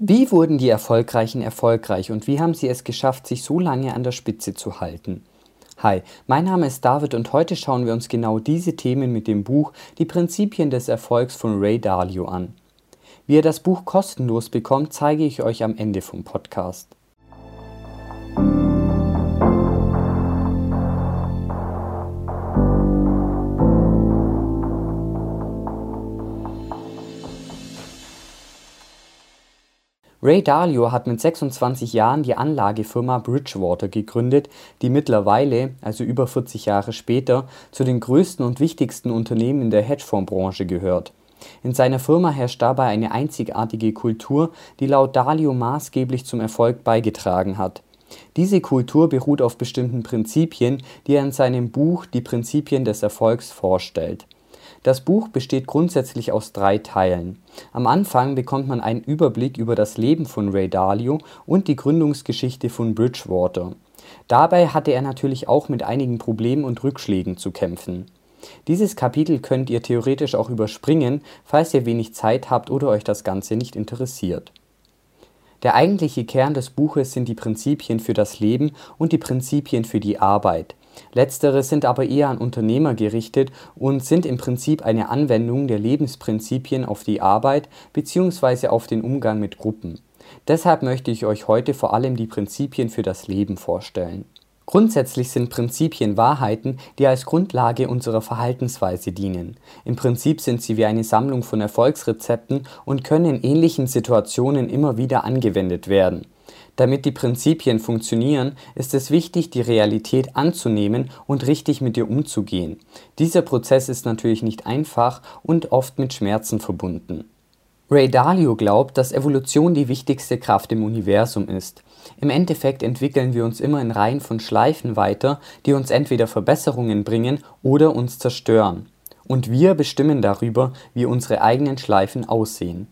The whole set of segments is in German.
Wie wurden die Erfolgreichen erfolgreich und wie haben sie es geschafft, sich so lange an der Spitze zu halten? Hi, mein Name ist David und heute schauen wir uns genau diese Themen mit dem Buch Die Prinzipien des Erfolgs von Ray Dalio an. Wie ihr das Buch kostenlos bekommt, zeige ich euch am Ende vom Podcast. Ray Dalio hat mit 26 Jahren die Anlagefirma Bridgewater gegründet, die mittlerweile, also über 40 Jahre später, zu den größten und wichtigsten Unternehmen in der Hedgefondsbranche gehört. In seiner Firma herrscht dabei eine einzigartige Kultur, die laut Dalio maßgeblich zum Erfolg beigetragen hat. Diese Kultur beruht auf bestimmten Prinzipien, die er in seinem Buch Die Prinzipien des Erfolgs vorstellt das Buch besteht grundsätzlich aus drei Teilen. Am Anfang bekommt man einen Überblick über das Leben von Ray Dalio und die Gründungsgeschichte von Bridgewater. Dabei hatte er natürlich auch mit einigen Problemen und Rückschlägen zu kämpfen. Dieses Kapitel könnt ihr theoretisch auch überspringen, falls ihr wenig Zeit habt oder euch das Ganze nicht interessiert. Der eigentliche Kern des Buches sind die Prinzipien für das Leben und die Prinzipien für die Arbeit. Letztere sind aber eher an Unternehmer gerichtet und sind im Prinzip eine Anwendung der Lebensprinzipien auf die Arbeit bzw. auf den Umgang mit Gruppen. Deshalb möchte ich euch heute vor allem die Prinzipien für das Leben vorstellen. Grundsätzlich sind Prinzipien Wahrheiten, die als Grundlage unserer Verhaltensweise dienen. Im Prinzip sind sie wie eine Sammlung von Erfolgsrezepten und können in ähnlichen Situationen immer wieder angewendet werden. Damit die Prinzipien funktionieren, ist es wichtig, die Realität anzunehmen und richtig mit ihr umzugehen. Dieser Prozess ist natürlich nicht einfach und oft mit Schmerzen verbunden. Ray Dalio glaubt, dass Evolution die wichtigste Kraft im Universum ist. Im Endeffekt entwickeln wir uns immer in Reihen von Schleifen weiter, die uns entweder Verbesserungen bringen oder uns zerstören. Und wir bestimmen darüber, wie unsere eigenen Schleifen aussehen.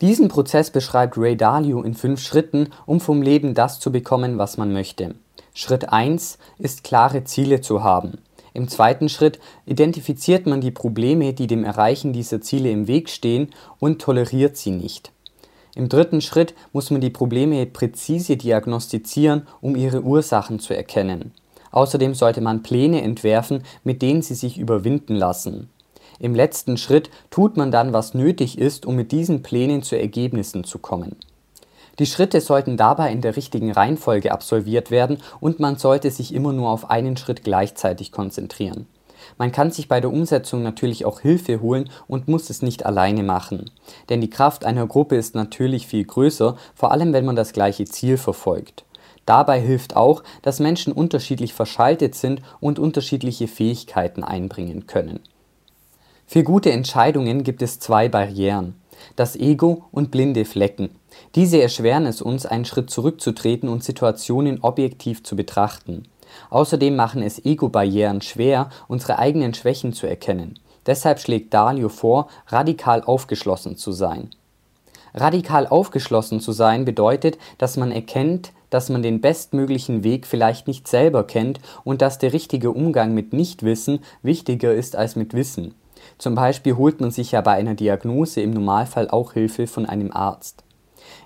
Diesen Prozess beschreibt Ray Dalio in fünf Schritten, um vom Leben das zu bekommen, was man möchte. Schritt 1 ist klare Ziele zu haben. Im zweiten Schritt identifiziert man die Probleme, die dem Erreichen dieser Ziele im Weg stehen und toleriert sie nicht. Im dritten Schritt muss man die Probleme präzise diagnostizieren, um ihre Ursachen zu erkennen. Außerdem sollte man Pläne entwerfen, mit denen sie sich überwinden lassen. Im letzten Schritt tut man dann, was nötig ist, um mit diesen Plänen zu Ergebnissen zu kommen. Die Schritte sollten dabei in der richtigen Reihenfolge absolviert werden und man sollte sich immer nur auf einen Schritt gleichzeitig konzentrieren. Man kann sich bei der Umsetzung natürlich auch Hilfe holen und muss es nicht alleine machen. Denn die Kraft einer Gruppe ist natürlich viel größer, vor allem wenn man das gleiche Ziel verfolgt. Dabei hilft auch, dass Menschen unterschiedlich verschaltet sind und unterschiedliche Fähigkeiten einbringen können. Für gute Entscheidungen gibt es zwei Barrieren, das Ego und blinde Flecken. Diese erschweren es uns, einen Schritt zurückzutreten und Situationen objektiv zu betrachten. Außerdem machen es Ego-Barrieren schwer, unsere eigenen Schwächen zu erkennen. Deshalb schlägt Dalio vor, radikal aufgeschlossen zu sein. Radikal aufgeschlossen zu sein bedeutet, dass man erkennt, dass man den bestmöglichen Weg vielleicht nicht selber kennt und dass der richtige Umgang mit Nichtwissen wichtiger ist als mit Wissen. Zum Beispiel holt man sich ja bei einer Diagnose im Normalfall auch Hilfe von einem Arzt.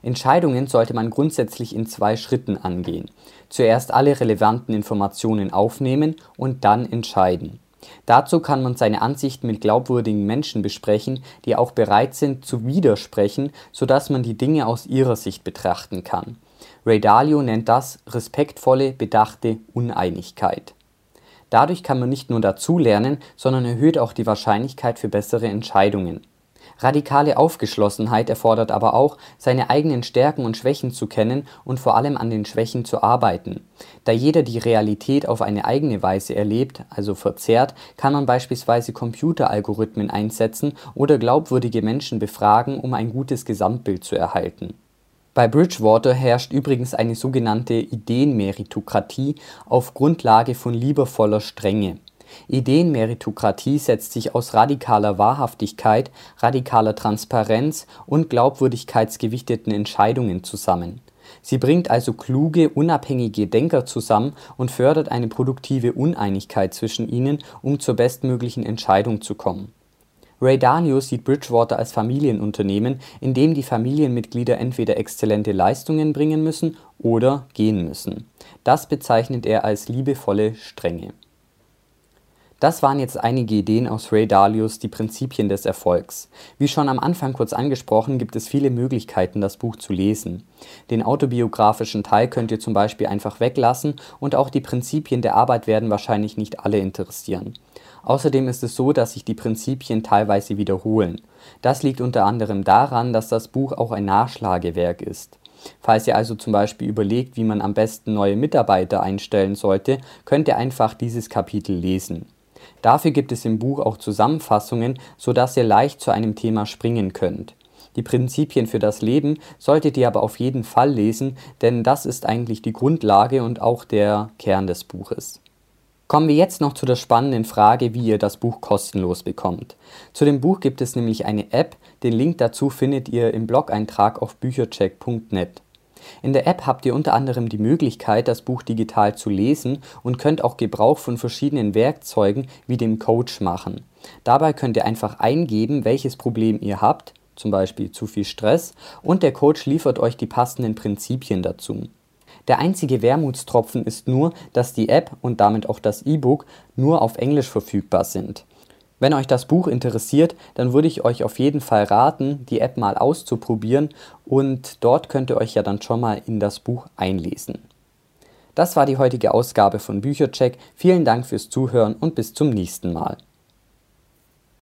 Entscheidungen sollte man grundsätzlich in zwei Schritten angehen. Zuerst alle relevanten Informationen aufnehmen und dann entscheiden. Dazu kann man seine Ansichten mit glaubwürdigen Menschen besprechen, die auch bereit sind zu widersprechen, sodass man die Dinge aus ihrer Sicht betrachten kann. Ray Dalio nennt das respektvolle, bedachte Uneinigkeit. Dadurch kann man nicht nur dazulernen, sondern erhöht auch die Wahrscheinlichkeit für bessere Entscheidungen. Radikale Aufgeschlossenheit erfordert aber auch, seine eigenen Stärken und Schwächen zu kennen und vor allem an den Schwächen zu arbeiten. Da jeder die Realität auf eine eigene Weise erlebt, also verzerrt, kann man beispielsweise Computeralgorithmen einsetzen oder glaubwürdige Menschen befragen, um ein gutes Gesamtbild zu erhalten bei Bridgewater herrscht übrigens eine sogenannte Ideenmeritokratie auf Grundlage von liebevoller Strenge. Ideenmeritokratie setzt sich aus radikaler Wahrhaftigkeit, radikaler Transparenz und glaubwürdigkeitsgewichteten Entscheidungen zusammen. Sie bringt also kluge, unabhängige Denker zusammen und fördert eine produktive Uneinigkeit zwischen ihnen, um zur bestmöglichen Entscheidung zu kommen Ray Dalio sieht Bridgewater als Familienunternehmen, in dem die Familienmitglieder entweder exzellente Leistungen bringen müssen oder gehen müssen. Das bezeichnet er als liebevolle Strenge. Das waren jetzt einige Ideen aus Ray Dalios Die Prinzipien des Erfolgs. Wie schon am Anfang kurz angesprochen, gibt es viele Möglichkeiten, das Buch zu lesen. Den autobiografischen Teil könnt ihr zum Beispiel einfach weglassen und auch die Prinzipien der Arbeit werden wahrscheinlich nicht alle interessieren. Außerdem ist es so, dass sich die Prinzipien teilweise wiederholen. Das liegt unter anderem daran, dass das Buch auch ein Nachschlagewerk ist. Falls ihr also zum Beispiel überlegt, wie man am besten neue Mitarbeiter einstellen sollte, könnt ihr einfach dieses Kapitel lesen. Dafür gibt es im Buch auch Zusammenfassungen, sodass ihr leicht zu einem Thema springen könnt. Die Prinzipien für das Leben solltet ihr aber auf jeden Fall lesen, denn das ist eigentlich die Grundlage und auch der Kern des Buches. Kommen wir jetzt noch zu der spannenden Frage, wie ihr das Buch kostenlos bekommt. Zu dem Buch gibt es nämlich eine App, den Link dazu findet ihr im Blog-Eintrag auf büchercheck.net. In der App habt ihr unter anderem die Möglichkeit, das Buch digital zu lesen und könnt auch Gebrauch von verschiedenen Werkzeugen wie dem Coach machen. Dabei könnt ihr einfach eingeben, welches Problem ihr habt, zum Beispiel zu viel Stress, und der Coach liefert euch die passenden Prinzipien dazu. Der einzige Wermutstropfen ist nur, dass die App und damit auch das E-Book nur auf Englisch verfügbar sind. Wenn euch das Buch interessiert, dann würde ich euch auf jeden Fall raten, die App mal auszuprobieren und dort könnt ihr euch ja dann schon mal in das Buch einlesen. Das war die heutige Ausgabe von Büchercheck. Vielen Dank fürs Zuhören und bis zum nächsten Mal.